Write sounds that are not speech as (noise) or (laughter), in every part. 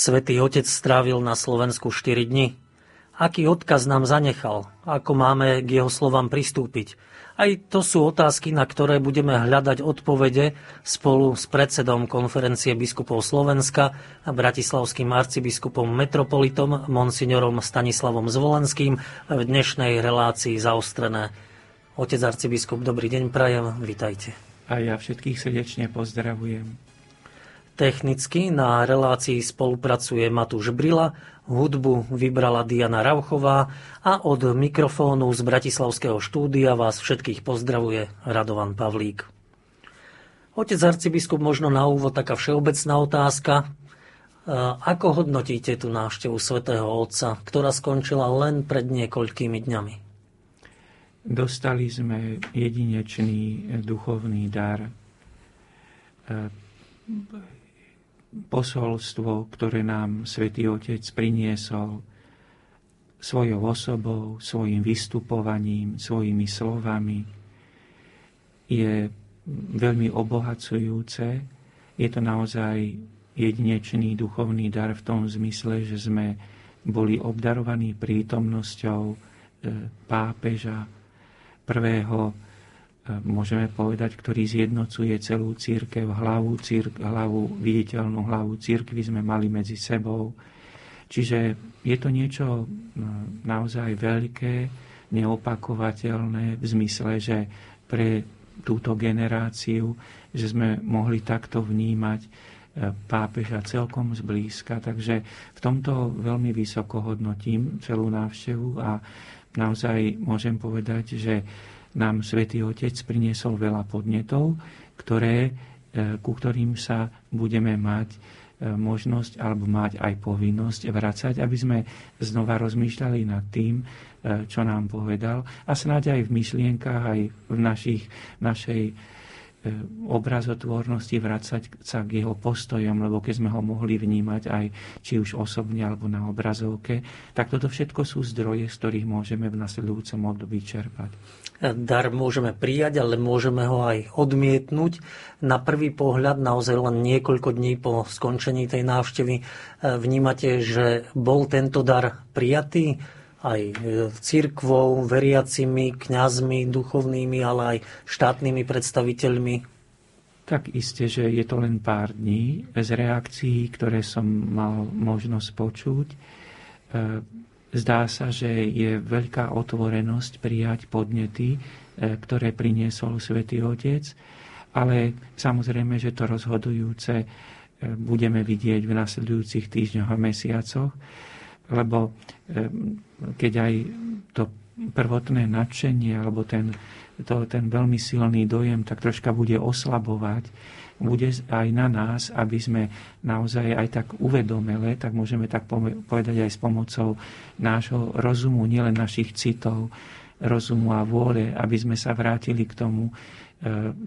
Svetý Otec strávil na Slovensku 4 dni. Aký odkaz nám zanechal? Ako máme k jeho slovám pristúpiť? Aj to sú otázky, na ktoré budeme hľadať odpovede spolu s predsedom konferencie biskupov Slovenska a bratislavským arcibiskupom metropolitom monsignorom Stanislavom Zvolenským v dnešnej relácii zaostrené. Otec arcibiskup, dobrý deň, prajem, vitajte. A ja všetkých srdečne pozdravujem. Technicky na relácii spolupracuje Matúš Brila, hudbu vybrala Diana Rauchová a od mikrofónu z Bratislavského štúdia vás všetkých pozdravuje Radovan Pavlík. Otec arcibiskup, možno na úvod taká všeobecná otázka. E, ako hodnotíte tú návštevu svätého Otca, ktorá skončila len pred niekoľkými dňami? Dostali sme jedinečný duchovný dar e, posolstvo, ktoré nám Svetý Otec priniesol svojou osobou, svojim vystupovaním, svojimi slovami, je veľmi obohacujúce. Je to naozaj jedinečný duchovný dar v tom zmysle, že sme boli obdarovaní prítomnosťou e, pápeža, prvého môžeme povedať, ktorý zjednocuje celú církev, hlavu, círk, hlavu, viditeľnú hlavu církvy sme mali medzi sebou. Čiže je to niečo naozaj veľké, neopakovateľné v zmysle, že pre túto generáciu, že sme mohli takto vnímať e, pápeža celkom zblízka. Takže v tomto veľmi vysoko hodnotím celú návštevu a naozaj môžem povedať, že nám Svetý Otec priniesol veľa podnetov, ktoré, e, ku ktorým sa budeme mať e, možnosť alebo mať aj povinnosť vracať, aby sme znova rozmýšľali nad tým, e, čo nám povedal a snáď aj v myšlienkach, aj v našich, našej obrazotvornosti vrácať sa k jeho postojom, lebo keď sme ho mohli vnímať aj či už osobne alebo na obrazovke, tak toto všetko sú zdroje, z ktorých môžeme v nasledujúcom období čerpať. Dar môžeme prijať, ale môžeme ho aj odmietnúť. Na prvý pohľad, naozaj len niekoľko dní po skončení tej návštevy, e, vnímate, že bol tento dar prijatý? aj e, církvou, veriacimi, kňazmi, duchovnými, ale aj štátnymi predstaviteľmi? Tak isté, že je to len pár dní z reakcií, ktoré som mal možnosť počuť. E, zdá sa, že je veľká otvorenosť prijať podnety, e, ktoré priniesol Svetý Otec, ale samozrejme, že to rozhodujúce budeme vidieť v nasledujúcich týždňoch a mesiacoch lebo keď aj to prvotné nadšenie alebo ten, to, ten veľmi silný dojem tak troška bude oslabovať, bude aj na nás, aby sme naozaj aj tak uvedomele, tak môžeme tak povedať aj s pomocou nášho rozumu, nielen našich citov, rozumu a vôle, aby sme sa vrátili k tomu, e,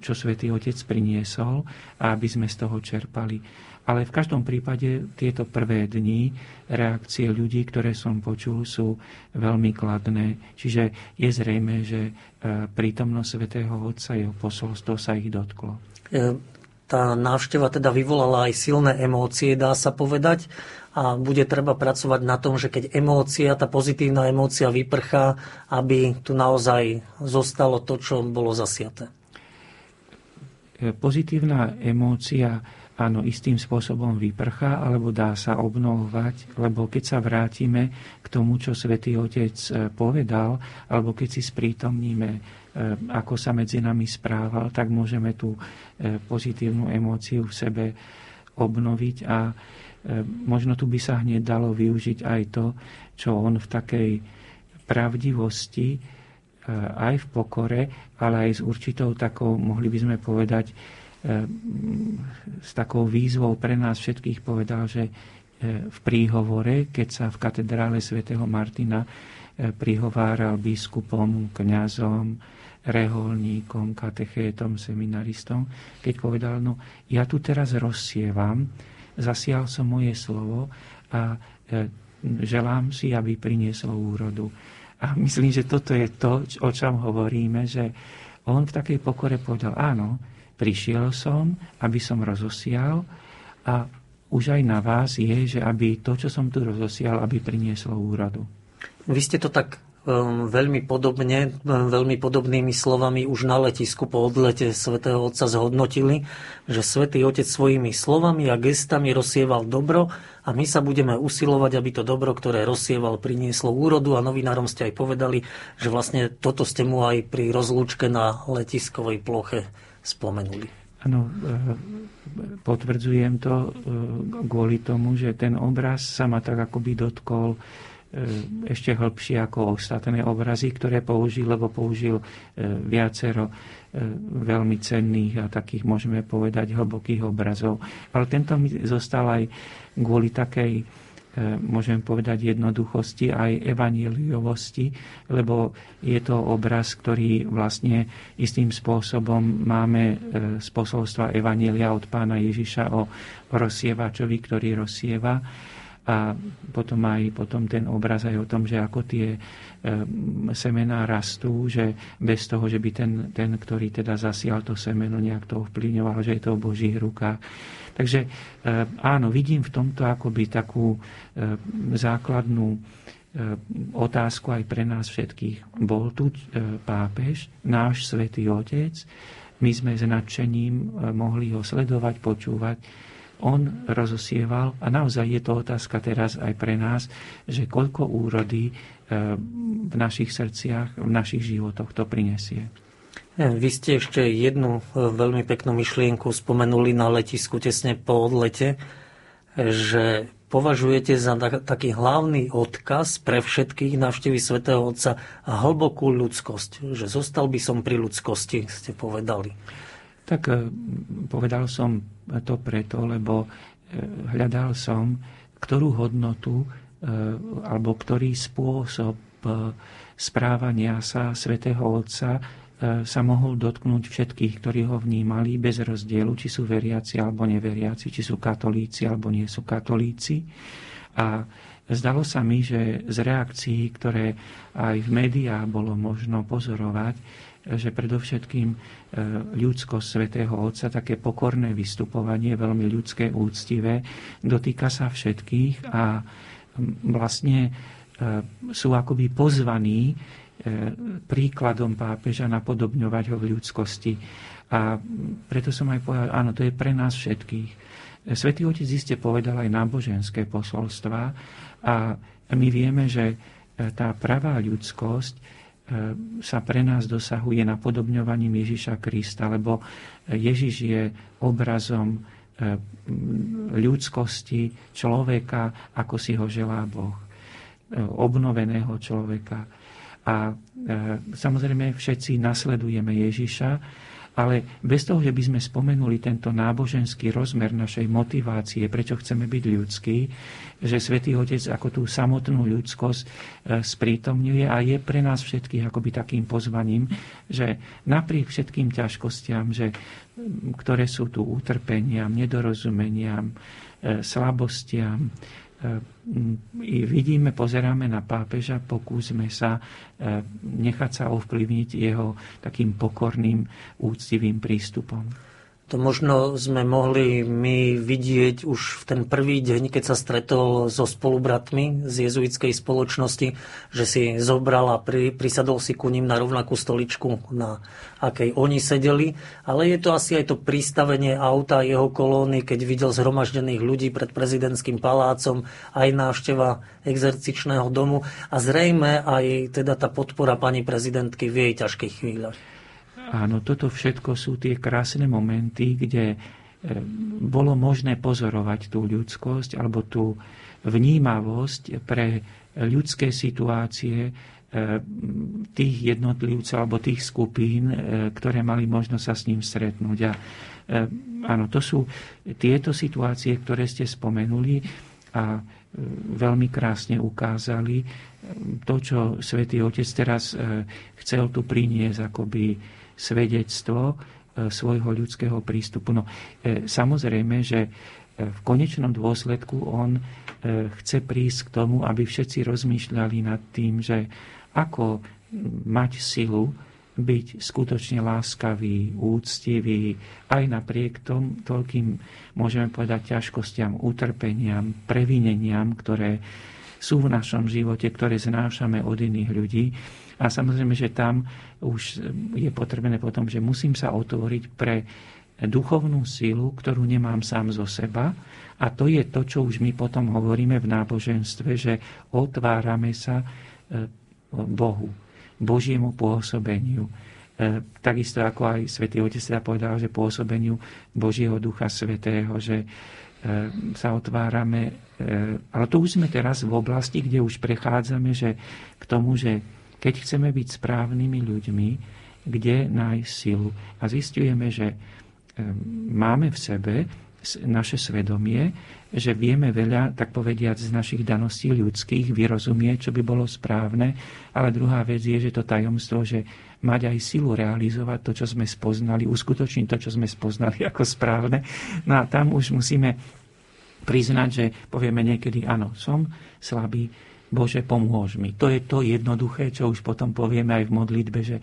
čo Svetý Otec priniesol a aby sme z toho čerpali. Ale v každom prípade tieto prvé dni reakcie ľudí, ktoré som počul, sú veľmi kladné. Čiže je zrejme, že e, prítomnosť svätého Otca, jeho posolstvo sa ich dotklo. Tá návšteva teda vyvolala aj silné emócie, dá sa povedať. A bude treba pracovať na tom, že keď emócia, tá pozitívna emócia vyprchá, aby tu naozaj zostalo to, čo bolo zasiaté. E, pozitívna emócia áno, istým spôsobom vyprchá, alebo dá sa obnovovať, lebo keď sa vrátime k tomu, čo svätý Otec e, povedal, alebo keď si sprítomníme, ako sa medzi nami správal, tak môžeme tú e, pozitívnu emóciu v sebe obnoviť a možno tu by sa hneď dalo využiť aj to, čo on v takej pravdivosti, aj v pokore, ale aj s určitou takou, mohli by sme povedať, s takou výzvou pre nás všetkých povedal, že e, v príhovore, keď sa v katedrále svätého Martina e, prihováral biskupom, kňazom, reholníkom, katechétom, seminaristom, keď povedal, no ja tu teraz rozsievam, zasial som moje slovo a e, želám si, aby prinieslo úrodu. A (laughs) myslím, že toto je to, o čom hovoríme, že on v takej pokore povedal, áno, Prišiel som, aby som rozosial a už aj na vás je, že aby to, čo som tu rozosial, aby prinieslo úrodu. Vy ste to tak veľmi podobne, um, veľmi podobnými slovami už na letisku po odlete svätého Otca zhodnotili, že svätý Otec svojimi slovami a gestami rozsieval dobro a my sa budeme usilovať, aby to dobro, ktoré rozsieval, prinieslo úrodu a novinárom ste aj povedali, že vlastne toto ste mu aj pri rozlúčke na letiskovej ploche spomenuli. Áno, e, potvrdzujem to kvôli tomu, že ten obraz sa ma tak akoby dotkol ešte hĺbšie ako ostatné obrazy, ktoré použil, lebo použil viacero veľmi cenných a takých, môžeme povedať, hlbokých obrazov. Ale tento mi zostal aj kvôli takej E, môžem povedať, jednoduchosti aj evaníliovosti, lebo je to obraz, ktorý vlastne istým spôsobom máme e, z posolstva Evanília od pána Ježiša o rozsievačovi, ktorý rozsieva a potom aj potom ten obraz aj o tom, že ako tie e, semená rastú, že bez toho, že by ten, ten ktorý teda zasial to semeno, nejak to ovplyvňoval, že je to v Božích rukách. Takže e, áno, vidím v tomto akoby takú e, základnú otázku aj pre nás všetkých. Bol tu pápež, náš svätý Otec, my sme s nadšením mohli ho sledovať, počúvať. On rozosieval a naozaj je to otázka teraz aj pre nás, že koľko úrody v našich srdciach, v našich životoch to prinesie. Vy ste ešte jednu e, veľmi peknú myšlienku spomenuli na letisku tesne po odlete, že považujete za taký hlavný odkaz pre všetkých návštevy svätého Otca hlbokú ľudskosť. Že zostal by som pri ľudskosti, ste povedali. Tak e, povedal som to preto, lebo e, hľadal som, ktorú hodnotu alebo ktorý spôsob správania sa svätého Otca E, sa mohol dotknúť všetkých, ktorí ho vnímali bez rozdielu, či sú veriaci alebo neveriaci, či sú katolíci alebo nie sú katolíci. A zdalo sa mi, že z reakcií, ktoré aj v médiách bolo možno pozorovať, že predovšetkým e, ľudskosť svätého Otca, také pokorné vystupovanie, veľmi ľudské, úctivé, dotýka sa všetkých a vlastne e, sú akoby pozvaní E, príkladom pápeža napodobňovať ho v ľudskosti. A preto som aj povedal, áno, to je pre nás všetkých. Svetý Otec iste povedal aj náboženské posolstva a my vieme, že tá pravá ľudskosť sa pre nás dosahuje napodobňovaním Ježiša Krista, lebo Ježiš je obrazom ľudskosti človeka, ako si ho želá Boh. Obnoveného človeka a e, samozrejme všetci nasledujeme Ježiša, ale bez toho, že by sme spomenuli tento náboženský rozmer našej motivácie, prečo chceme byť ľudskí, že Svetý Otec ako tú samotnú ľudskosť e, sprítomňuje a je pre nás všetkých akoby takým pozvaním, že napriek všetkým ťažkostiam, že, ktoré sú tu utrpeniam, nedorozumeniam, e, slabostiam, i vidíme, pozeráme na pápeža, pokúsme sa e, nechať sa ovplyvniť jeho takým pokorným, úctivým prístupom. To možno sme mohli my vidieť už v ten prvý deň, keď sa stretol so spolubratmi z jezuitskej spoločnosti, že si zobral a pri, prisadol si ku ním na rovnakú stoličku, na akej oni sedeli. Ale je to asi aj to pristavenie auta jeho kolóny, keď videl zhromaždených ľudí pred prezidentským palácom, aj návšteva exercičného domu a zrejme aj teda tá podpora pani prezidentky v jej ťažkých chvíľach. Áno, toto všetko sú tie krásne momenty, kde e, bolo možné pozorovať tú ľudskosť alebo tú vnímavosť pre ľudské situácie e, tých jednotlivcov alebo tých skupín, e, ktoré mali možnosť sa s ním stretnúť. A áno, to sú tieto situácie, ktoré ste spomenuli a veľmi krásne ukázali to, čo Svetý Otec teraz chcel tu priniesť akoby svedectvo e, svojho ľudského prístupu. No, e, samozrejme, že e, v konečnom dôsledku on chce prísť k tomu, aby všetci rozmýšľali nad tým, že ako mať silu byť skutočne láskavý, úctivý, aj napriek tom toľkým, môžeme povedať, ťažkostiam, utrpeniam, previneniam, ktoré sú v našom živote, ktoré znášame od iných ľudí. A samozrejme, že tam už je potrebné potom, že musím sa otvoriť pre duchovnú sílu, ktorú nemám sám zo seba. A to je to, čo už my potom hovoríme v náboženstve, že otvárame sa e, Bohu Božiemu pôsobeniu. E, takisto ako aj svätý Otec teda povedal, že pôsobeniu Božieho Ducha Svetého, že sa otvárame, ale to už sme teraz v oblasti, kde už prechádzame že k tomu, že keď chceme byť správnymi ľuďmi, kde nájsť silu. A zistujeme, že máme v sebe naše svedomie, že vieme veľa, tak povediať, z našich daností ľudských vyrozumieť, čo by bolo správne, ale druhá vec je, že to tajomstvo, že mať aj silu realizovať to, čo sme spoznali, uskutočniť to, čo sme spoznali (laughs) ako správne. No a tam už musíme priznať, že povieme niekedy, áno, som slabý, Bože, pomôž mi. To je to jednoduché, čo už potom povieme aj v modlitbe, že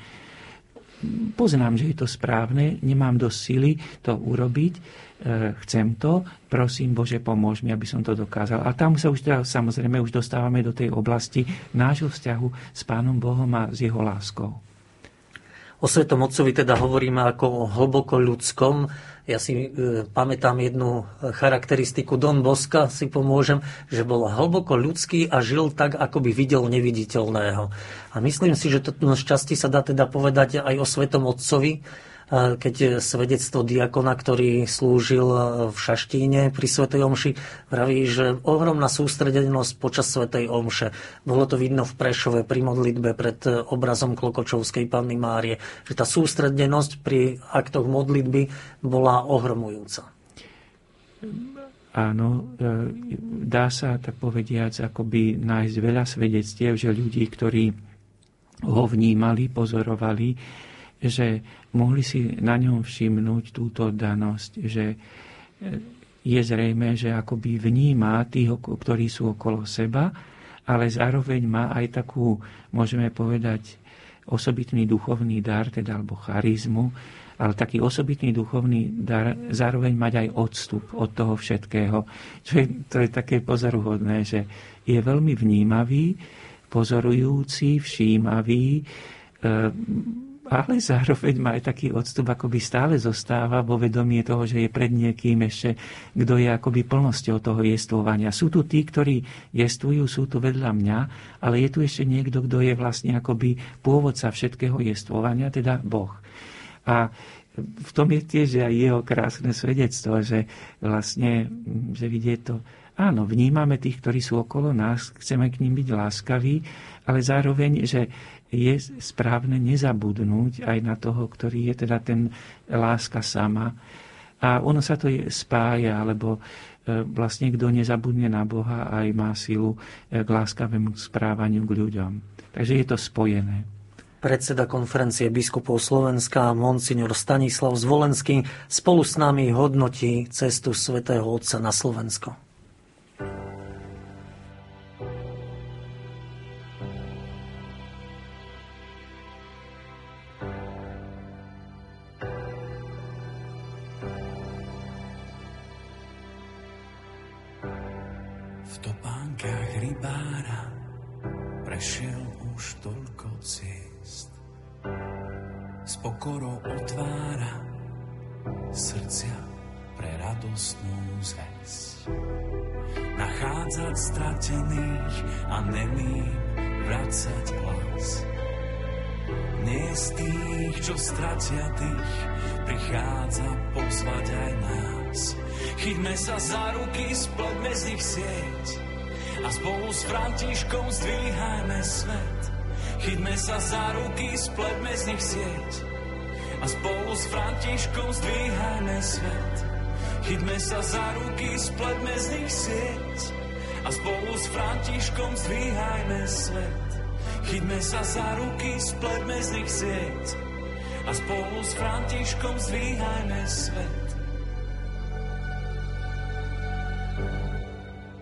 poznám, že je to správne, nemám dosť sily to urobiť, E, chcem to, prosím Bože, pomôž mi, aby som to dokázal. A tam sa už teda, samozrejme už dostávame do tej oblasti nášho vzťahu s Pánom Bohom a s Jeho láskou. O Svetom Otcovi teda hovoríme ako o hlboko ľudskom. Ja si e, pamätám jednu charakteristiku Don Boska, si pomôžem, že bol hlboko ľudský a žil tak, ako by videl neviditeľného. A myslím si, že to šťastie sa dá teda povedať aj o Svetom Otcovi, keď svedectvo diakona, ktorý slúžil v Šaštíne pri Svetej Omši, vraví, že ohromná sústredenosť počas Svetej Omše. Bolo to vidno v Prešove pri modlitbe pred obrazom Klokočovskej Panny Márie, že tá sústredenosť pri aktoch modlitby bola ohromujúca. Áno, e, dá sa tak povediať akoby nájsť veľa svedectiev, že ľudí, ktorí ho vnímali, pozorovali, že mohli si na ňom všimnúť túto danosť, že e, je zrejme, že akoby vníma tých, ktorí sú okolo seba, ale zároveň má aj takú, môžeme povedať, osobitný duchovný dar, teda alebo charizmu, ale taký osobitný duchovný dar, zároveň mať aj odstup od toho všetkého. Čo je, to je také pozoruhodné, že je veľmi vnímavý, pozorujúci, všímavý, e, ale zároveň má aj taký odstup, akoby stále zostáva vo vedomie toho, že je pred niekým ešte, kto je akoby plnosťou toho jestvovania. Sú tu tí, ktorí jestvujú, sú tu vedľa mňa, ale je tu ešte niekto, kto je vlastne akoby pôvodca všetkého jestvovania, teda Boh. A v tom je tiež aj jeho krásne svedectvo, že vlastne, že vidie to, áno, vnímame tých, ktorí sú okolo nás, chceme k ním byť láskaví, ale zároveň, že je správne nezabudnúť aj na toho, ktorý je teda ten láska sama. A ono sa to spája, alebo e, vlastne kto nezabudne na Boha, aj má silu e, k láskavému správaniu k ľuďom. Takže je to spojené. Predseda konferencie biskupov Slovenska, monsignor Stanislav Zvolenský, spolu s nami hodnotí cestu svätého Otca na Slovensko. v topánkach rybára prešiel už toľko cest, S pokorou otvára srdcia pre radostnú zväz. Nachádzať stratených a nemým vracať hlas. Nie z tých, čo stratia tých, prichádza pozvať aj nás sa za ruky, spletme z nich sieť a spolu s Františkom zdvíhajme svet. Chytme sa za ruky, spletme z nich sieť a spolu s Františkom zdvíhajme svet. Chytme sa za ruky, spletme z nich sieť a spolu s Františkom zdvíhajme svet.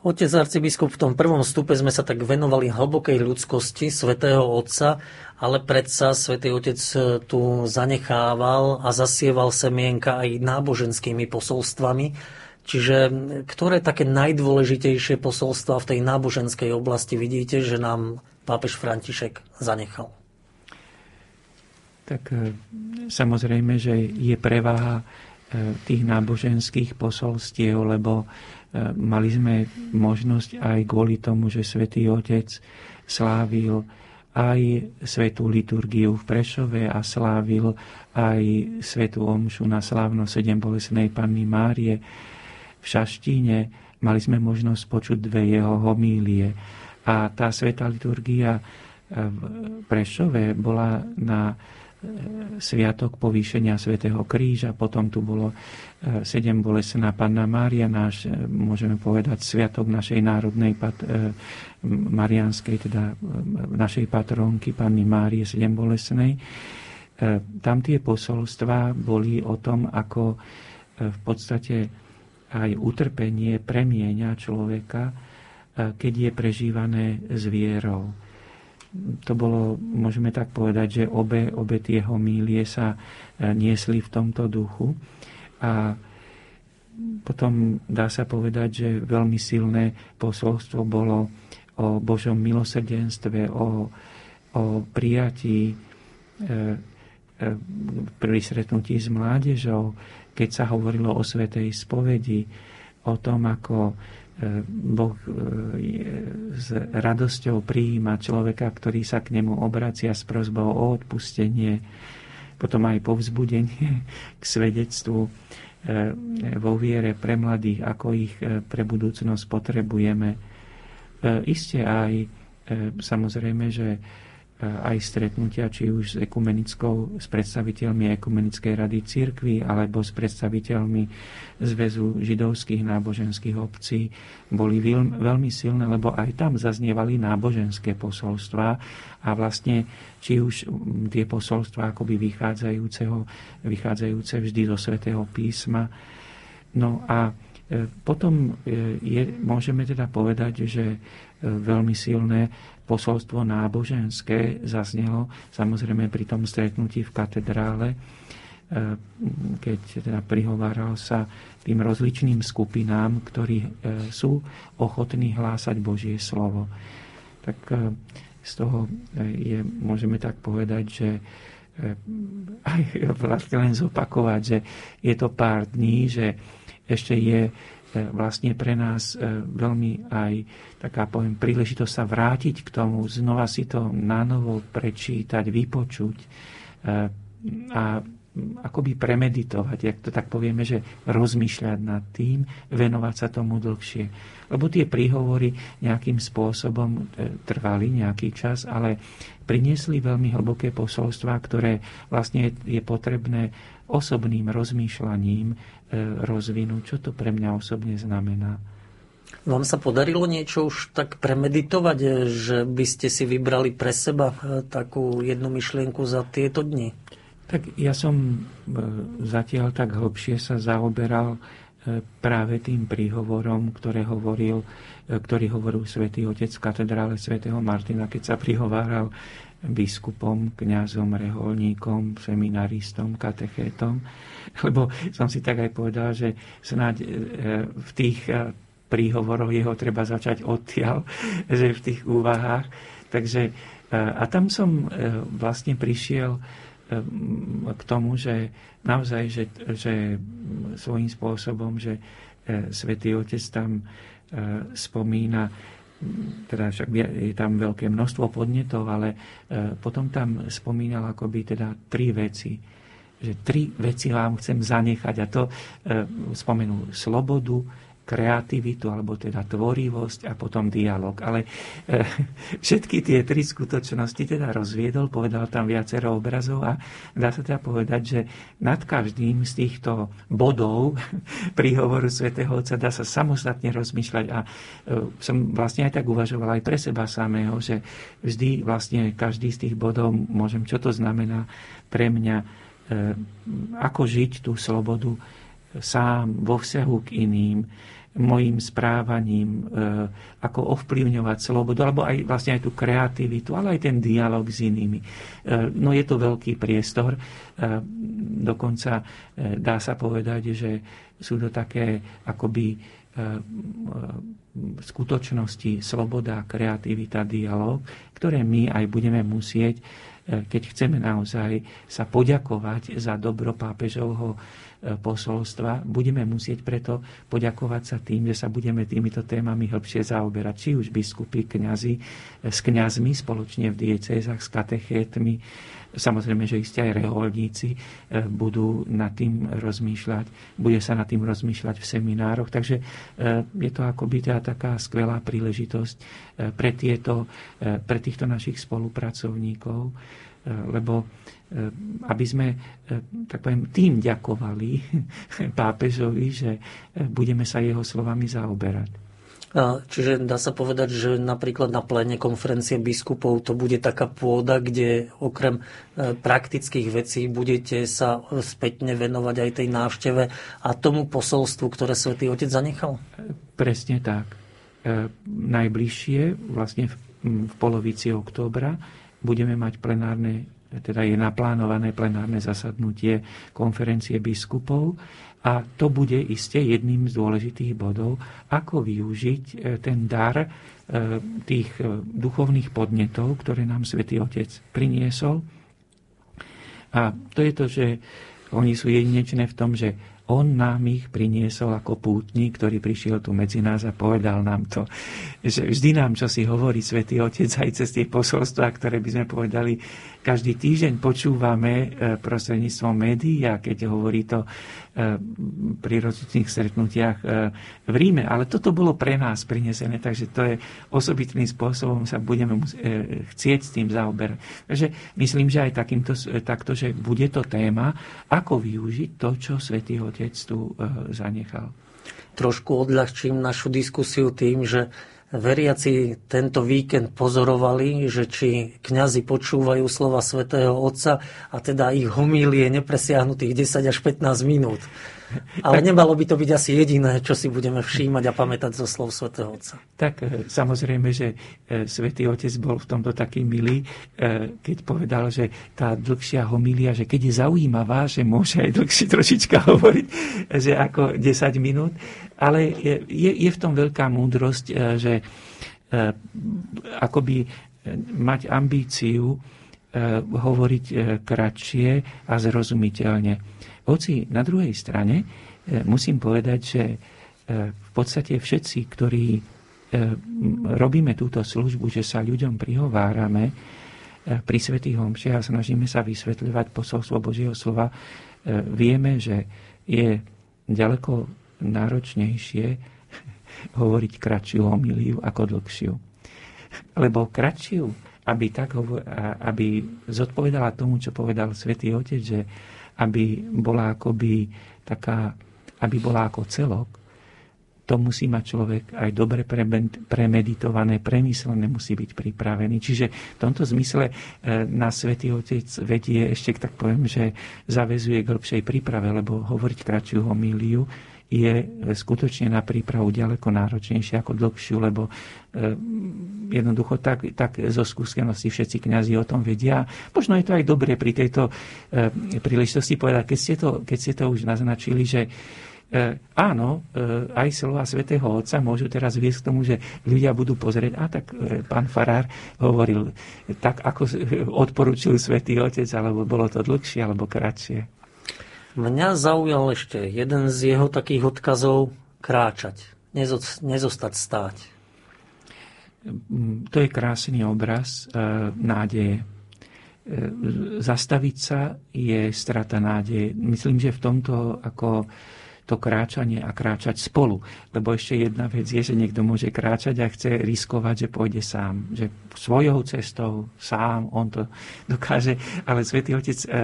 Otec arcibiskup, v tom prvom stupe sme sa tak venovali hlbokej ľudskosti svätého Otca, ale predsa svätý Otec tu zanechával a zasieval semienka aj náboženskými posolstvami. Čiže ktoré také najdôležitejšie posolstva v tej náboženskej oblasti vidíte, že nám pápež František zanechal? Tak e, samozrejme, že je prevaha e, tých náboženských posolstiev, lebo mali sme možnosť aj kvôli tomu, že svätý Otec slávil aj svetú liturgiu v Prešove a slávil aj svetú omšu na slávno sedem Panny Márie v Šaštíne. Mali sme možnosť počuť dve jeho homílie. A tá svetá liturgia v Prešove bola na sviatok povýšenia svätého Kríža, potom tu bolo e, sedem bolesná Panna Mária, náš, e, môžeme povedať, sviatok našej národnej pat, e, marianskej, teda našej patronky Panny Márie sedem bolesnej. Tam tie posolstva boli o tom, ako v podstate aj utrpenie premieňa človeka, keď je prežívané s vierou to bolo, môžeme tak povedať, že obe, obe tie homílie sa e, niesli v tomto duchu. A potom dá sa povedať, že veľmi silné posolstvo bolo o Božom milosrdenstve, o, o prijatí e, e, pri stretnutí s mládežou, keď sa hovorilo o svetej spovedi, o tom, ako Boh e, s radosťou prijíma človeka, ktorý sa k nemu obracia s prozbou o odpustenie, potom aj povzbudenie (laughs) k svedectvu e, vo viere pre mladých, ako ich pre budúcnosť potrebujeme. Isté aj samozrejme, že aj stretnutia, či už s ekumenickou, s predstaviteľmi ekumenickej rady církvy alebo s predstaviteľmi Zväzu židovských náboženských obcí boli veľmi silné, lebo aj tam zaznievali náboženské posolstva a vlastne či už tie posolstva akoby vychádzajúceho, vychádzajúce vždy zo svätého písma. No a e, potom e, je, môžeme teda povedať, že e, veľmi silné posolstvo náboženské zaznelo samozrejme pri tom stretnutí v katedrále, e, keď teda prihováral sa tým rozličným skupinám, ktorí e, sú ochotní hlásať Božie slovo. Tak e, z toho je, môžeme tak povedať, že (laughs) aj vlastne len zopakovať, že je to pár dní, že ešte je vlastne pre nás e, veľmi aj taká poviem príležitosť sa vrátiť k tomu, znova si to nanovo prečítať, vypočuť e, a akoby premeditovať, jak to tak povieme, že rozmýšľať nad tým, venovať sa tomu dlhšie. Lebo tie príhovory nejakým spôsobom trvali nejaký čas, ale priniesli veľmi hlboké posolstva, ktoré vlastne je potrebné osobným rozmýšľaním E, rozvinúť, čo to pre mňa osobne znamená. Vám sa podarilo niečo už tak premeditovať, že by ste si vybrali pre seba e, takú jednu myšlienku za tieto dni? Tak ja som e, zatiaľ tak hlbšie sa zaoberal e, práve tým príhovorom, ktoré hovoril, ktorý hovoril svätý Otec v katedrále svätého Martina, keď sa prihováral biskupom, kňazom, reholníkom, seminaristom, katechétom. (laughs) Lebo som si tak aj povedal, že snáď v tých príhovoroch jeho treba začať odtiaľ, (laughs) že v tých úvahách. Takže, e, a tam som e, vlastne prišiel e, k tomu, že naozaj, že, že svojím spôsobom, že Svetý Otec tam spomína, teda však je tam veľké množstvo podnetov, ale potom tam spomínal akoby teda tri veci. Že tri veci vám chcem zanechať a to spomenul slobodu, kreativitu, alebo teda tvorivosť a potom dialog. Ale e, všetky tie tri skutočnosti teda rozviedol, povedal tam viacero obrazov a dá sa teda povedať, že nad každým z týchto bodov (laughs) príhovoru svätého Otca dá sa samostatne rozmýšľať a e, som vlastne aj tak uvažoval aj pre seba samého, že vždy vlastne každý z tých bodov môžem, čo to znamená pre mňa, e, ako žiť tú slobodu sám vo vzťahu k iným, mojim správaním, e, ako ovplyvňovať slobodu, alebo aj vlastne aj tú kreativitu, ale aj ten dialog s inými. E, no je to veľký priestor, e, dokonca dá sa povedať, že sú to také akoby v skutočnosti sloboda, kreativita, dialog, ktoré my aj budeme musieť, keď chceme naozaj sa poďakovať za dobro pápežovho posolstva. Budeme musieť preto poďakovať sa tým, že sa budeme týmito témami hĺbšie zaoberať. Či už biskupy, kňazi, s kňazmi spoločne v diecézach, s katechétmi, Samozrejme, že iste aj reholníci e, budú nad tým rozmýšľať, bude sa nad tým rozmýšľať v seminároch. Takže e, je to akoby teda taká skvelá príležitosť e, pre, tieto, pre týchto našich spolupracovníkov, lebo aby sme tak poviem, tým ďakovali (laughs) pápežovi, že budeme sa jeho slovami zaoberať. Čiže dá sa povedať, že napríklad na pléne konferencie biskupov to bude taká pôda, kde okrem e, praktických vecí budete sa spätne venovať aj tej návšteve a tomu posolstvu, ktoré svätý Otec zanechal? Presne tak. E, najbližšie, vlastne v, polovici októbra, budeme mať plenárne teda je naplánované plenárne zasadnutie konferencie biskupov a to bude iste jedným z dôležitých bodov, ako využiť e, ten dar e, tých e, duchovných podnetov, ktoré nám Svetý Otec priniesol. A to je to, že oni sú jedinečné v tom, že on nám ich priniesol ako pútnik, ktorý prišiel tu medzi nás a povedal nám to. Že vždy nám, čo si hovorí Svetý Otec aj cez tie posolstvá, ktoré by sme povedali, každý týždeň počúvame e, prostredníctvom médií a keď hovorí to e, pri rozličných stretnutiach e, v Ríme. Ale toto bolo pre nás prinesené, takže to je osobitným spôsobom sa budeme chcieť s tým zaoberať. Takže myslím, že aj takýmto, takto, že bude to téma, ako využiť to, čo Svetý Otec tu zanechal. Trošku odľahčím našu diskusiu tým, že veriaci tento víkend pozorovali, že či kňazi počúvajú slova svätého Otca a teda ich homílie nepresiahnutých 10 až 15 minút. (laughs) Ale nemalo by to byť asi jediné, čo si budeme všímať a pamätať zo slov svätého Otca. Tak e, samozrejme, že e, svätý Otec bol v tomto taký milý, e, keď povedal, že tá dlhšia homília, že keď je zaujímavá, že môže aj dlhšie trošička (laughs) hovoriť, že ako 10 minút, ale je, je v tom veľká múdrosť, že akoby mať ambíciu hovoriť kratšie a zrozumiteľne. Hoci na druhej strane e, musím povedať, že e, v podstate všetci, ktorí e, robíme túto službu, že sa ľuďom prihovárame pri svetých homšiach a snažíme sa vysvetľovať posolstvo Božieho slova, vieme, že je ďaleko náročnejšie (laughs) hovoriť kratšiu homiliu ako dlhšiu. Lebo kratšiu, aby, tak, aby zodpovedala tomu, čo povedal svätý Otec, že aby bola akoby taká, aby bola ako celok, to musí mať človek aj dobre premeditované, premyslené, musí byť pripravený. Čiže v tomto zmysle e, na Svetý Otec vedie ešte, tak poviem, že zavezuje k hĺbšej príprave, lebo hovoriť kratšiu homíliu je skutočne na prípravu ďaleko náročnejšie ako dlhšiu, lebo e, jednoducho tak, tak zo skúsenosti všetci kňazi o tom vedia. Možno je to aj dobre pri tejto e, príležitosti povedať, keď ste to, keď ste to už naznačili, že E, áno, e, aj slova svätého Otca môžu teraz viesť k tomu, že ľudia budú pozrieť, a tak e, pán Farár hovoril, tak ako odporučil svätý Otec, alebo bolo to dlhšie, alebo kratšie. Mňa zaujal ešte jeden z jeho takých odkazov kráčať, nezostať stáť. To je krásny obraz e, nádeje. E, zastaviť sa je strata nádeje. Myslím, že v tomto ako to kráčanie a kráčať spolu. Lebo ešte jedna vec je, že niekto môže kráčať a chce riskovať, že pôjde sám. Že svojou cestou, sám, on to (laughs) dokáže. Ale Svetý Otec e, e,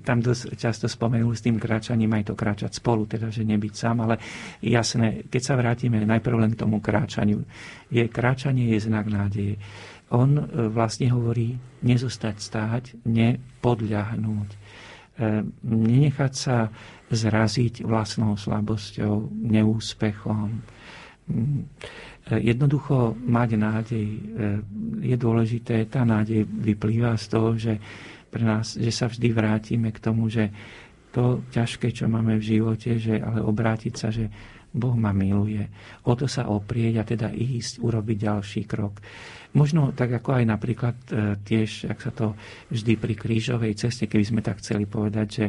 tam dosť často spomenul s tým kráčaním aj to kráčať spolu, teda že nebyť sám. Ale jasné, keď sa vrátime najprv len k tomu kráčaniu. Je, kráčanie je znak nádeje. On e, vlastne hovorí nezostať stáť, nepodľahnúť. Nenechať sa zraziť vlastnou slabosťou, neúspechom. Jednoducho mať nádej e, je dôležité. Tá nádej vyplýva z toho, že, pre nás, že sa vždy vrátime k tomu, že to ťažké, čo máme v živote, že ale obrátiť sa, že Boh ma miluje. O to sa oprieť a teda ísť, urobiť ďalší krok. Možno tak ako aj napríklad e, tiež, ak sa to vždy pri krížovej ceste, keby sme tak chceli povedať, že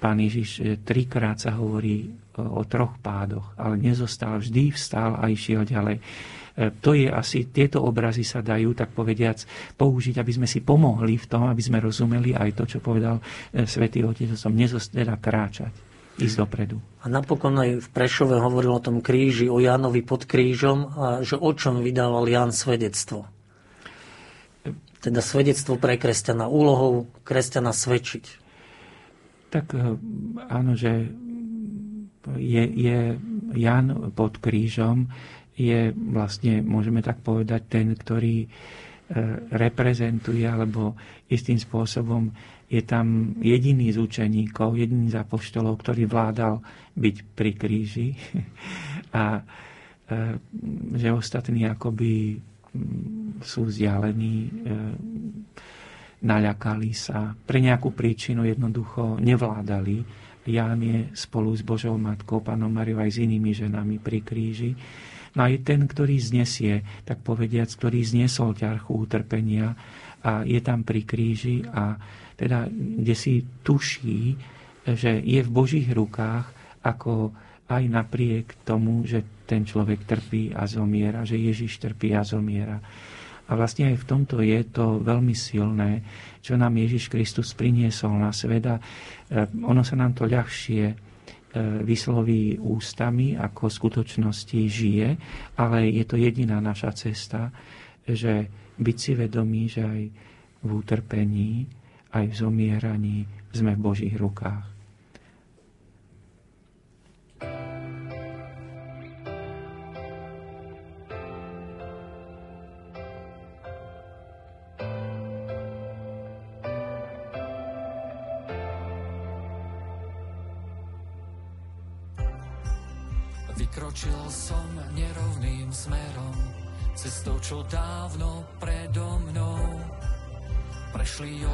Pán Ježiš trikrát sa hovorí o troch pádoch, ale nezostal, vždy vstal a išiel ďalej. E, to je asi, tieto obrazy sa dajú, tak povediac, použiť, aby sme si pomohli v tom, aby sme rozumeli aj to, čo povedal e, Svetý Otec, som nezostela kráčať, ísť dopredu. A napokon aj v Prešove hovoril o tom kríži, o Jánovi pod krížom, a že o čom vydával Ján svedectvo. Teda svedectvo pre kresťana, úlohou kresťana svedčiť. Tak eh, áno, že je, je Jan pod krížom, je vlastne, môžeme tak povedať, ten, ktorý eh, reprezentuje, alebo istým spôsobom je tam jediný z učeníkov, jediný z apoštolov, ktorý vládal byť pri kríži. (laughs) A eh, že ostatní akoby mm, sú vzdialení naľakali sa, pre nejakú príčinu jednoducho nevládali. Ján je spolu s Božou Matkou, Pánom Mariou aj s inými ženami pri kríži. No aj ten, ktorý znesie, tak povediac, ktorý zniesol ťarchu utrpenia a je tam pri kríži a teda kde si tuší, že je v Božích rukách, ako aj napriek tomu, že ten človek trpí a zomiera, že Ježiš trpí a zomiera. A vlastne aj v tomto je to veľmi silné, čo nám Ježiš Kristus priniesol na sveda. E, ono sa nám to ľahšie e, vysloví ústami, ako v skutočnosti žije, ale je to jediná naša cesta, že byť si vedomí, že aj v utrpení, aj v zomieraní sme v Božích rukách.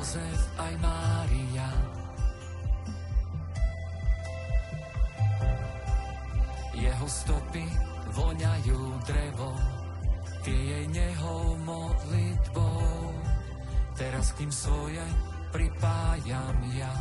Jozef aj Mária. Jeho stopy voňajú drevo, tie jej nehou modlitbou. Teraz k tým svoje pripájam ja.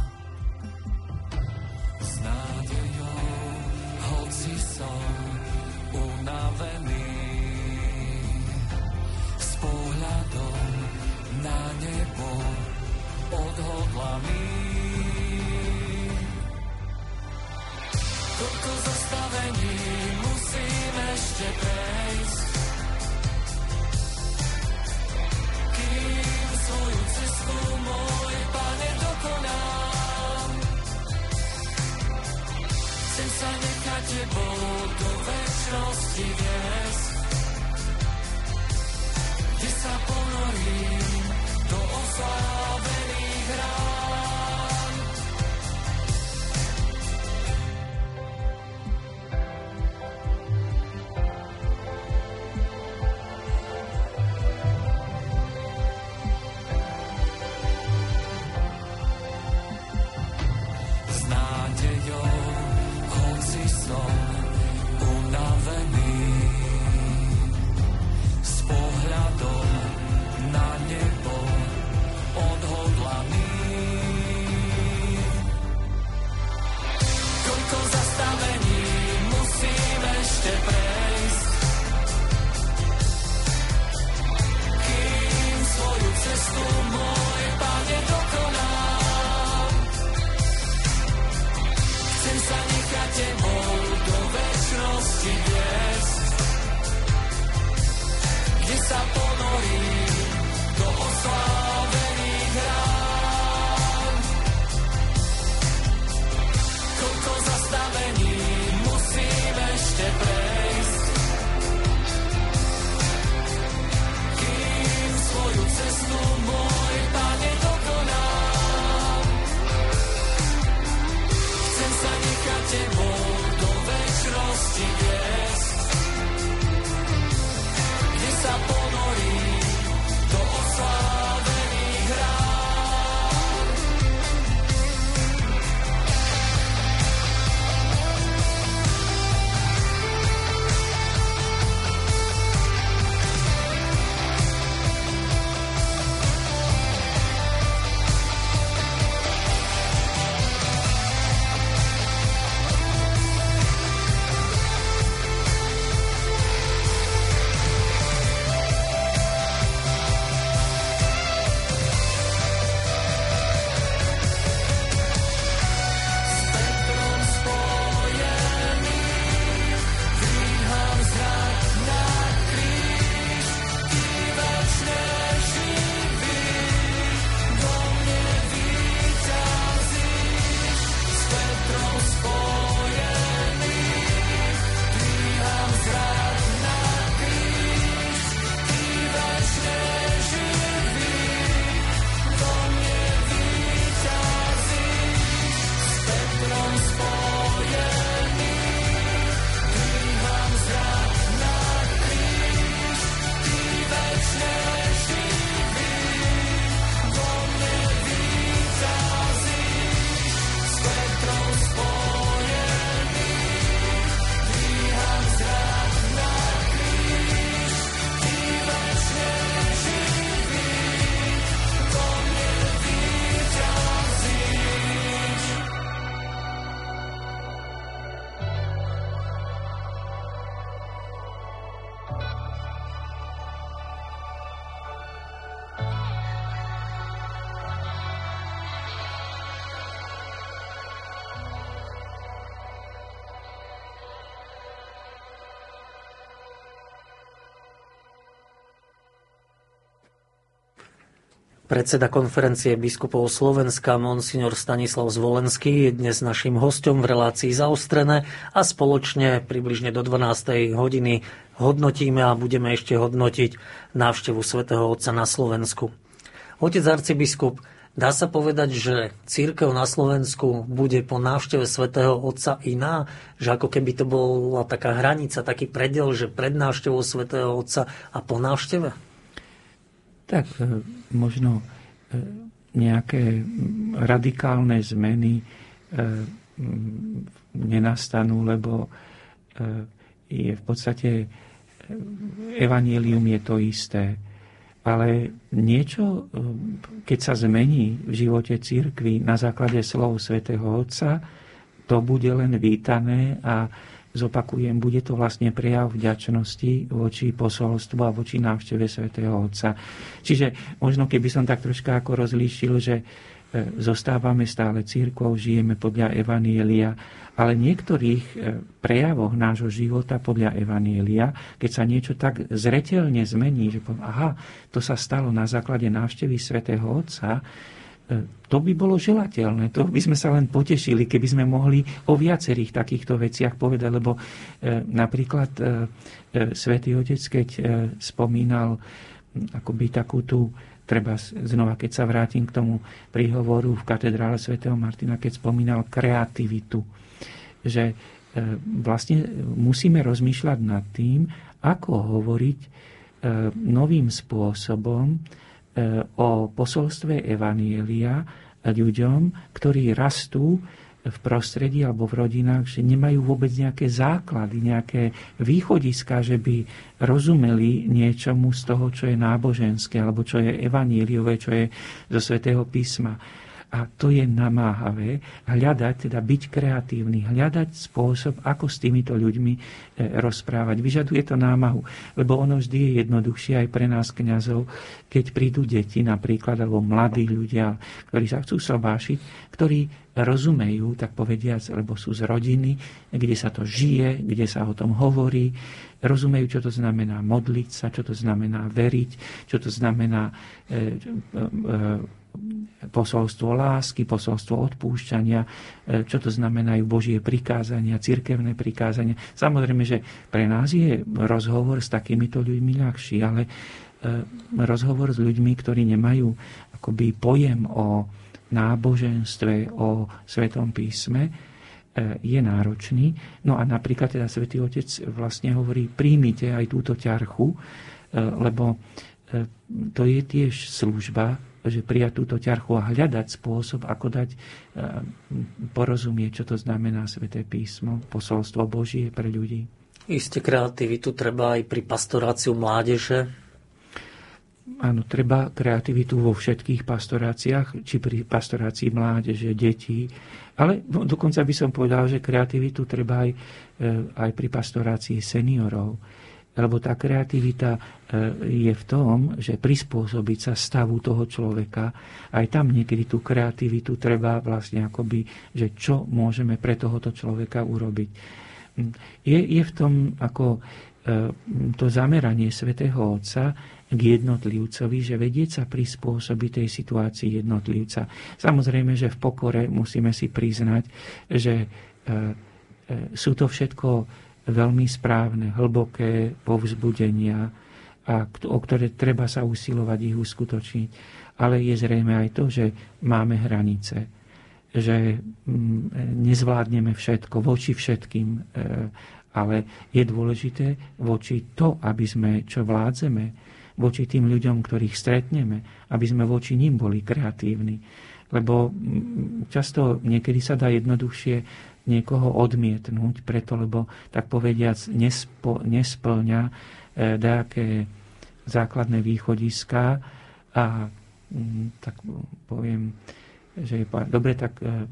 Predseda konferencie biskupov Slovenska Monsignor Stanislav Zvolenský je dnes našim hostom v relácii zaostrené a spoločne približne do 12. hodiny hodnotíme a budeme ešte hodnotiť návštevu svätého Otca na Slovensku. Otec arcibiskup, dá sa povedať, že církev na Slovensku bude po návšteve svätého Otca iná? Že ako keby to bola taká hranica, taký predel, že pred návštevou svätého Otca a po návšteve? Tak e, možno e, nejaké radikálne zmeny e, nenastanú, lebo je v podstate evanílium je to isté. Ale niečo, keď sa zmení v živote církvy na základe slov svätého Otca, to bude len vítané a zopakujem, bude to vlastne prejav vďačnosti voči posolstvu a voči návšteve svätého Otca. Čiže možno keby som tak troška ako rozlíšil, že e, zostávame stále církvou, žijeme podľa Evanielia, ale niektorých e, prejavoch nášho života podľa Evanielia, keď sa niečo tak zretelne zmení, že poviem, aha, to sa stalo na základe návštevy svätého Otca, to by bolo želateľné. To by sme sa len potešili, keby sme mohli o viacerých takýchto veciach povedať, lebo napríklad svätý Otec, keď spomínal akoby takú tú treba znova, keď sa vrátim k tomu príhovoru v katedrále svätého Martina, keď spomínal kreativitu, že vlastne musíme rozmýšľať nad tým, ako hovoriť novým spôsobom o posolstve Evanielia ľuďom, ktorí rastú v prostredí alebo v rodinách, že nemajú vôbec nejaké základy, nejaké východiska, že by rozumeli niečomu z toho, čo je náboženské, alebo čo je evaníliové, čo je zo svätého písma. A to je namáhavé hľadať, teda byť kreatívny, hľadať spôsob, ako s týmito ľuďmi e, rozprávať. Vyžaduje to námahu, lebo ono vždy je jednoduchšie aj pre nás kňazov, keď prídu deti napríklad, alebo mladí ľudia, ktorí sa chcú sobášiť, ktorí rozumejú, tak povediac, lebo sú z rodiny, kde sa to žije, kde sa o tom hovorí, rozumejú, čo to znamená modliť sa, čo to znamená veriť, čo to znamená e, e, posolstvo lásky, posolstvo odpúšťania, e, čo to znamenajú Božie prikázania, cirkevné prikázania. Samozrejme, že pre nás je rozhovor s takýmito ľuďmi ľahší, ale e, rozhovor s ľuďmi, ktorí nemajú akoby pojem o náboženstve, o Svetom písme, e, je náročný. No a napríklad teda Svetý Otec vlastne hovorí, príjmite aj túto ťarchu, lebo to je tiež služba že prijať túto ťarchu a hľadať spôsob, ako dať e, porozumieť, čo to znamená Sveté písmo, posolstvo Božie pre ľudí. Isté kreativitu treba aj pri pastoráciu mládeže. Áno, treba kreativitu vo všetkých pastoráciách, či pri pastorácii mládeže, detí, ale no, dokonca by som povedal, že kreativitu treba aj, e, aj pri pastorácii seniorov lebo tá kreativita e, je v tom, že prispôsobiť sa stavu toho človeka, aj tam niekedy tú kreativitu treba vlastne akoby, že čo môžeme pre tohoto človeka urobiť. Mm. Je, je v tom ako e, to zameranie svätého Otca k jednotlivcovi, že vedieť sa prispôsobiť tej situácii jednotlivca. Samozrejme, že v pokore musíme si priznať, že e, sú to všetko veľmi správne, hlboké povzbudenia, a o ktoré treba sa usilovať ich uskutočniť. Ale je zrejme aj to, že máme hranice, že mm, nezvládneme všetko voči všetkým, e, ale je dôležité voči to, aby sme, čo vládzeme, voči tým ľuďom, ktorých stretneme, aby sme voči ním boli kreatívni. Lebo mm, často niekedy sa dá jednoduchšie niekoho odmietnúť, preto lebo tak povediac nespo, nesplňa e, nejaké základné východiská a mm, tak poviem, že je, dobre, tak e,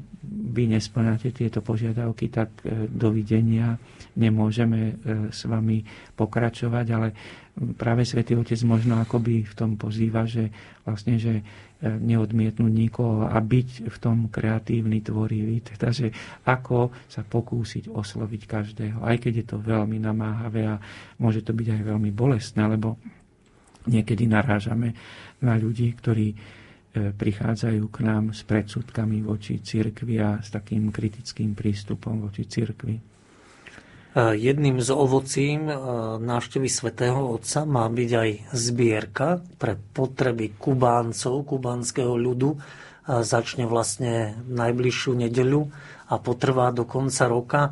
vy nesplňate tieto požiadavky, tak e, dovidenia, nemôžeme s vami pokračovať, ale práve Svetý Otec možno akoby v tom pozýva, že vlastne, že neodmietnúť nikoho a byť v tom kreatívny, tvorivý. Teda, že ako sa pokúsiť osloviť každého, aj keď je to veľmi namáhavé a môže to byť aj veľmi bolestné, lebo niekedy narážame na ľudí, ktorí e, prichádzajú k nám s predsudkami voči cirkvi a s takým kritickým prístupom voči cirkvi. Jedným z ovocím e, návštevy svätého Otca má byť aj zbierka pre potreby Kubáncov, kubánskeho ľudu. Začne vlastne najbližšiu nedeľu a potrvá do konca roka.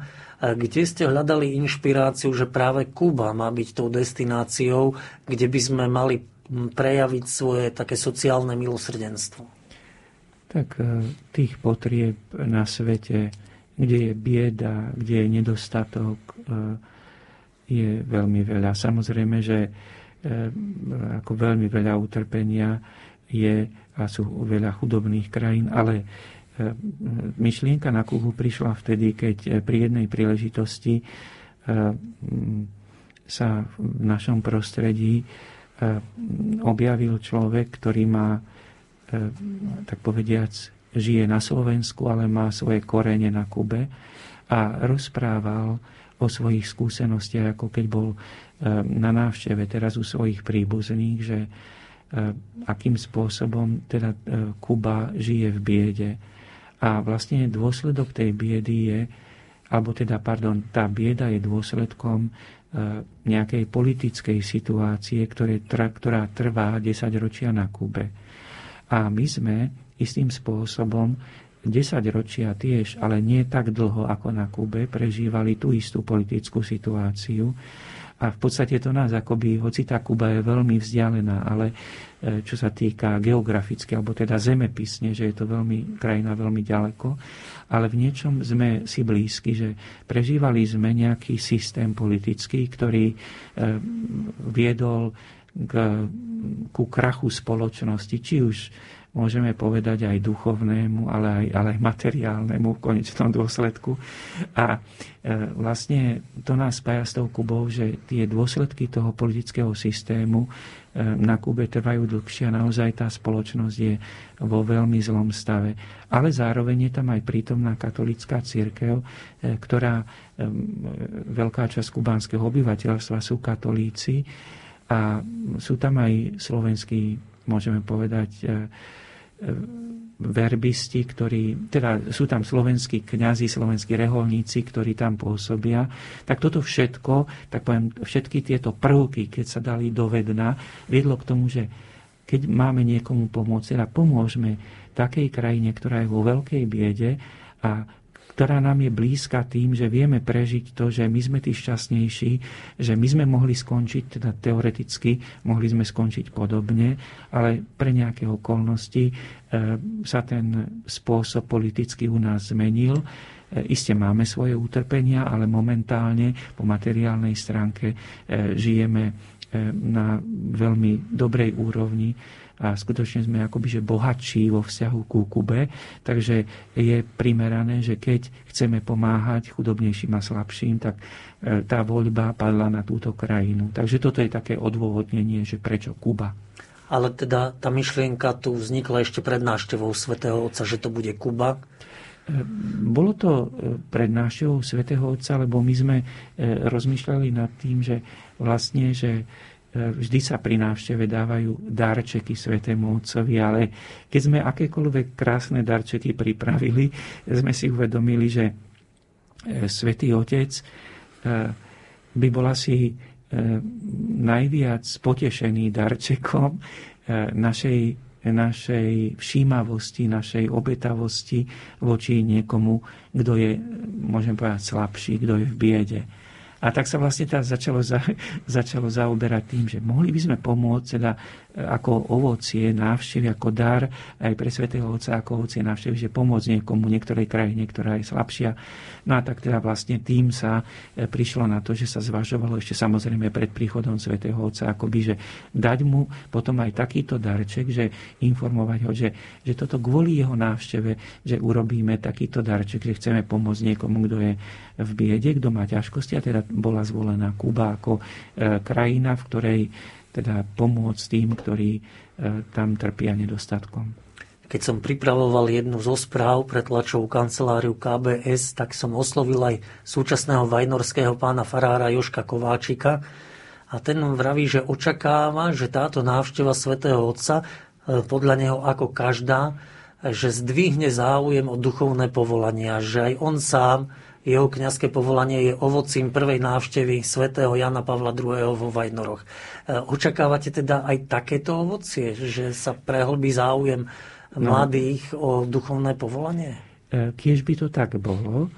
Kde ste hľadali inšpiráciu, že práve Kuba má byť tou destináciou, kde by sme mali prejaviť svoje také sociálne milosrdenstvo? Tak e, tých potrieb na svete kde je bieda, kde je nedostatok, e, je veľmi veľa. Samozrejme, že e, ako veľmi veľa utrpenia je a sú veľa chudobných krajín, ale e, myšlienka na Kubu prišla vtedy, keď pri jednej príležitosti sa v našom prostredí objavil človek, ktorý má tak povediac žije na Slovensku, ale má svoje korene na Kube a rozprával o svojich skúsenostiach, ako keď bol e, na návšteve teraz u svojich príbuzných, že akým spôsobom teda Kuba žije v biede. A vlastne dôsledok tej biedy je, alebo teda, pardon, tá bieda je dôsledkom nejakej politickej situácie, ktoré, ktorá trvá 10 ročia na Kube. A my sme istým spôsobom 10 ročia tiež, ale nie tak dlho ako na Kube, prežívali tú istú politickú situáciu. A v podstate to nás akoby, hoci tá Kuba je veľmi vzdialená, ale e, čo sa týka geograficky, alebo teda zemepisne, že je to veľmi, krajina veľmi ďaleko, ale v niečom sme si blízki, že prežívali sme nejaký systém politický, ktorý e, viedol k, ku krachu spoločnosti, či už môžeme povedať aj duchovnému, ale aj, ale aj materiálnemu v konečnom dôsledku. A e, vlastne to nás spája s tou Kubou, že tie dôsledky toho politického systému e, na Kube trvajú dlhšie a naozaj tá spoločnosť je vo veľmi zlom stave. Ale zároveň je tam aj prítomná katolická církev, e, ktorá e, veľká časť kubánskeho obyvateľstva sú katolíci a sú tam aj slovenskí, môžeme povedať, e, verbisti, ktorí, teda sú tam slovenskí kňazi, slovenskí reholníci, ktorí tam pôsobia, tak toto všetko, tak poviem, všetky tieto prvky, keď sa dali do vedna, viedlo k tomu, že keď máme niekomu pomôcť, teda pomôžme takej krajine, ktorá je vo veľkej biede a ktorá nám je blízka tým, že vieme prežiť to, že my sme tí šťastnejší, že my sme mohli skončiť, teda teoreticky mohli sme skončiť podobne, ale pre nejaké okolnosti e, sa ten spôsob politicky u nás zmenil. E, Isté máme svoje utrpenia, ale momentálne po materiálnej stránke e, žijeme na veľmi dobrej úrovni a skutočne sme akoby že bohatší vo vzťahu ku Kube, takže je primerané, že keď chceme pomáhať chudobnejším a slabším, tak e, tá voľba padla na túto krajinu. Takže toto je také odôvodnenie, že prečo Kuba. Ale teda tá myšlienka tu vznikla ešte pred návštevou svätého Otca, že to bude Kuba. E, bolo to e, pred návštevou svätého Otca, lebo my sme rozmýšľali nad tým, že vlastne, že vždy sa pri návšteve dávajú darčeky Svetému Otcovi, ale keď sme akékoľvek krásne darčeky pripravili, sme si uvedomili, že e, Svetý Otec e, by bol asi e, najviac potešený darčekom našej, našej všímavosti, našej obetavosti voči niekomu, kto je, môžem povedať, slabší, kto je v biede. A tak sa vlastne tá začalo, za, (laughs) začalo zaoberať tým, že mohli by sme pomôcť teda ako ovocie návštevy, ako dar aj pre svätého Otca ako ovocie návštevy, že pomôcť niekomu, niektorej krajine, ktorá je slabšia. No a tak teda vlastne tým sa e, prišlo na to, že sa zvažovalo ešte samozrejme pred príchodom svätého Otca, akoby, že dať mu potom aj takýto darček, že informovať ho, že, že toto kvôli jeho návšteve, že urobíme takýto darček, že chceme pomôcť niekomu, kto je v biede, kto má ťažkosti a teda bola zvolená Kuba ako e, krajina, v ktorej teda pomôcť tým, ktorí e, tam trpia nedostatkom. Keď som pripravoval jednu zo správ pre tlačovú kanceláriu KBS, tak som oslovil aj súčasného vajnorského pána farára Joška Kováčika a ten vraví, že očakáva, že táto návšteva svätého Otca e, podľa neho ako každá, že zdvihne záujem o duchovné povolania, že aj on sám jeho kňazské povolanie je ovocím prvej návštevy svätého Jana Pavla II. vo Vajnoroch. E, očakávate teda aj takéto ovocie, že sa prehlbí záujem no. mladých no, o duchovné povolanie? E, Kiež by to tak bolo. E,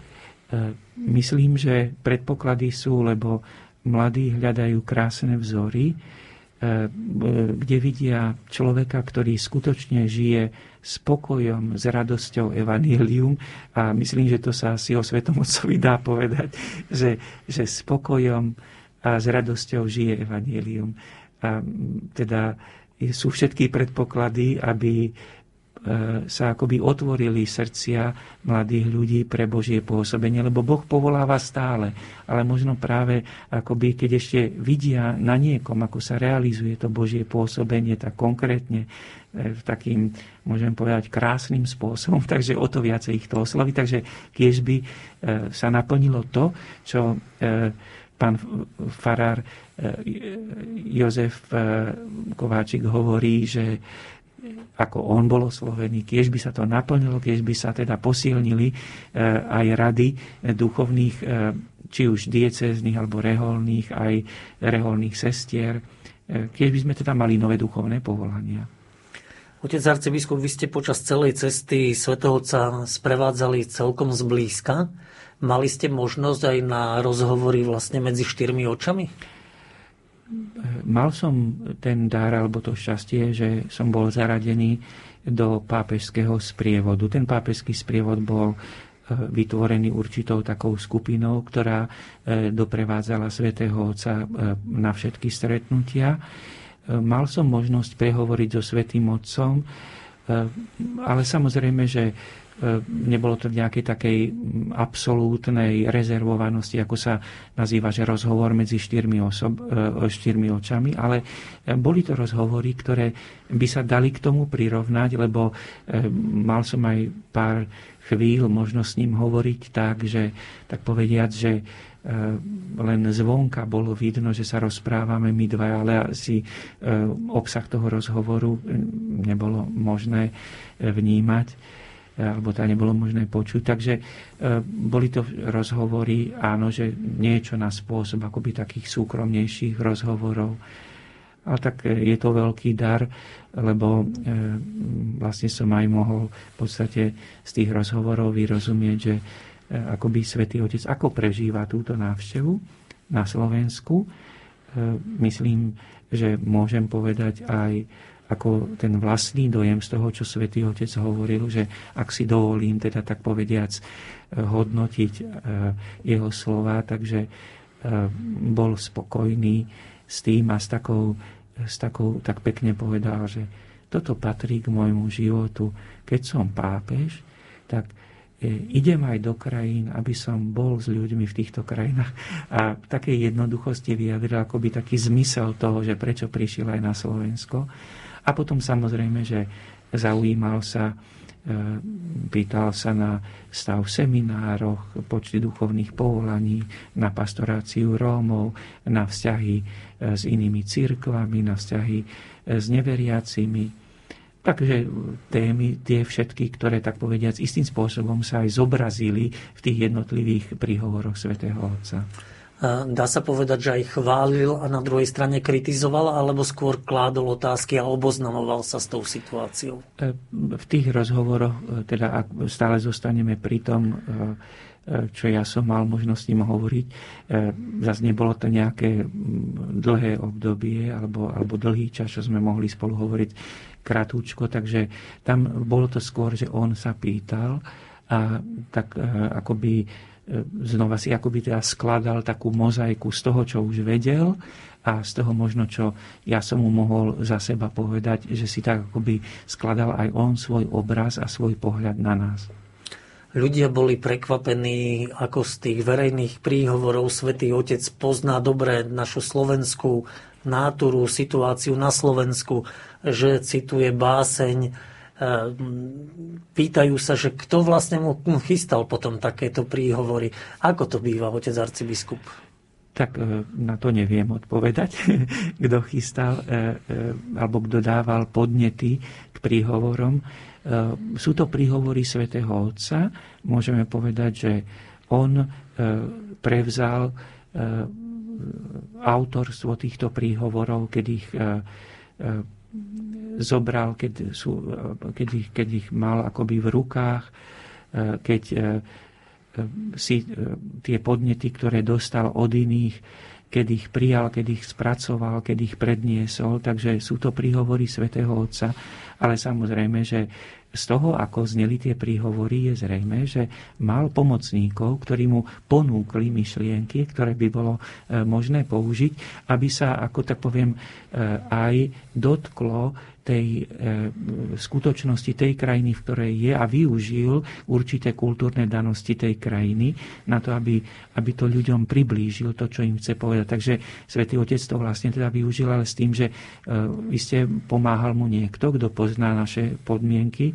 myslím, že predpoklady sú, lebo mladí hľadajú krásne vzory, kde vidia človeka, ktorý skutočne žije spokojom, s radosťou evanílium a myslím, že to sa asi o Svetom Otcovi dá povedať, že, že spokojom a s radosťou žije evanílium. A teda sú všetky predpoklady, aby E, sa akoby otvorili srdcia mladých ľudí pre Božie pôsobenie, lebo Boh povoláva stále, ale možno práve akoby, keď ešte vidia na niekom, ako sa realizuje to Božie pôsobenie tak konkrétne, e, v takým, môžem povedať, krásnym spôsobom, (laughs) takže o to viacej ich to osloví. Takže keď by e, sa naplnilo to, čo pán farár Jozef Kováčik hovorí, že ako on bol oslovený, keď by sa to naplnilo, keď by sa teda posilnili aj rady duchovných, či už diecéznych alebo reholných, aj reholných sestier, keď by sme teda mali nové duchovné povolania. Otec arcibiskup, vy ste počas celej cesty Svetovca sprevádzali celkom zblízka. Mali ste možnosť aj na rozhovory vlastne medzi štyrmi očami? Mal som ten dar alebo to šťastie, že som bol zaradený do pápežského sprievodu. Ten pápežský sprievod bol e, vytvorený určitou takou skupinou, ktorá e, doprevádzala svätého Otca e, na všetky stretnutia mal som možnosť prehovoriť so Svetým Otcom, ale samozrejme, že nebolo to nejakej takej absolútnej rezervovanosti, ako sa nazýva, že rozhovor medzi štyrmi, osob, e, štyrmi očami, ale boli to rozhovory, ktoré by sa dali k tomu prirovnať, lebo mal som aj pár chvíľ možno s ním hovoriť tak, že tak povediať, že len zvonka bolo vidno, že sa rozprávame my dva, ale asi obsah toho rozhovoru nebolo možné vnímať alebo teda nebolo možné počuť. Takže boli to rozhovory, áno, že niečo na spôsob akoby takých súkromnejších rozhovorov. Ale tak je to veľký dar, lebo vlastne som aj mohol v podstate z tých rozhovorov vyrozumieť, že akoby Svetý Otec, ako prežíva túto návštevu na Slovensku. Myslím, že môžem povedať aj ako ten vlastný dojem z toho, čo Svetý Otec hovoril, že ak si dovolím teda tak povediac e, hodnotiť jeho slova, takže bol spokojný s tým a s takou, s takou tak pekne povedal, že toto patrí k môjmu životu. Keď som pápež, tak idem aj do krajín, aby som bol s ľuďmi v týchto krajinách. A v takej jednoduchosti vyjadril akoby taký zmysel toho, že prečo prišiel aj na Slovensko. A potom samozrejme, že zaujímal sa, e, pýtal sa na stav seminároch, počty duchovných povolaní, na pastoráciu Rómov, na vzťahy e, s inými církvami, na vzťahy s neveriacimi Takže témy, tie všetky, ktoré tak povediac istým spôsobom sa aj zobrazili v tých jednotlivých príhovoroch svätého Otca. Dá sa povedať, že aj chválil a na druhej strane kritizoval, alebo skôr kládol otázky a oboznamoval sa s tou situáciou? E, v tých rozhovoroch, e, teda ak stále zostaneme pri tom, e, čo ja som mal možnosť ním hovoriť. Zase nebolo to nejaké dlhé obdobie alebo, alebo dlhý čas, čo sme mohli spolu hovoriť kratúčko, takže tam bolo to skôr, že on sa pýtal a tak akoby znova si akoby teda skladal takú mozaiku z toho, čo už vedel a z toho možno, čo ja som mu mohol za seba povedať, že si tak akoby skladal aj on svoj obraz a svoj pohľad na nás. Ľudia boli prekvapení, ako z tých verejných príhovorov Svetý Otec pozná dobre našu slovenskú náturu, situáciu na Slovensku, že cituje báseň, e, pýtajú sa, že kto vlastne mu chystal potom takéto príhovory. Ako to býva, otec arcibiskup? Tak e, na to neviem odpovedať, (laughs) kto chystal e, alebo kto dával podnety k príhovorom. Sú to príhovory svätého Otca. Môžeme povedať, že on prevzal autorstvo týchto príhovorov, keď ich e, e, zobral, keď, sú, keď, ich, keď ich mal akoby v rukách, e, keď si tie podnety, ktoré dostal od iných, keď ich prijal, keď ich spracoval, keď ich predniesol. Takže sú to príhovory svätého Otca, ale samozrejme, že z toho, ako zneli tie príhovory, je zrejme, že mal pomocníkov, ktorí mu ponúkli myšlienky, ktoré by bolo e, možné použiť, aby sa, ako tak poviem, e, aj dotklo tej e, skutočnosti tej krajiny, v ktorej je a využil určité kultúrne danosti tej krajiny na to, aby, aby to ľuďom priblížil to, čo im chce povedať. Takže Svetý Otec to vlastne teda využil, ale s tým, že e, vy ste pomáhal mu niekto, kto pozná naše podmienky e,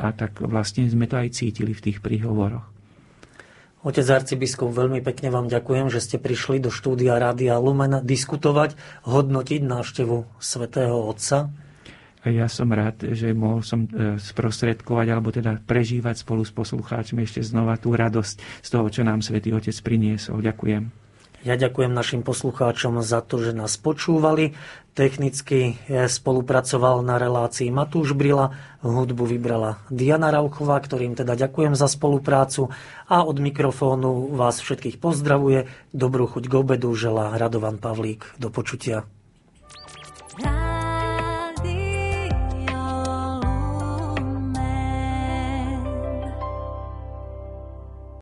a tak vlastne sme to aj cítili v tých príhovoroch. Otec arcibiskup, veľmi pekne vám ďakujem, že ste prišli do štúdia Rádia Lumen diskutovať, hodnotiť návštevu svätého Otca. Ja som rád, že mohol som e, sprostredkovať, alebo teda prežívať spolu s poslucháčmi ešte znova tú radosť z toho, čo nám Svetý Otec priniesol. Ďakujem. Ja ďakujem našim poslucháčom za to, že nás počúvali. Technicky spolupracoval na relácii Matúš Brila, hudbu vybrala Diana Rauchová, ktorým teda ďakujem za spoluprácu a od mikrofónu vás všetkých pozdravuje. Dobrú chuť k obedu želá Radovan Pavlík. Do počutia.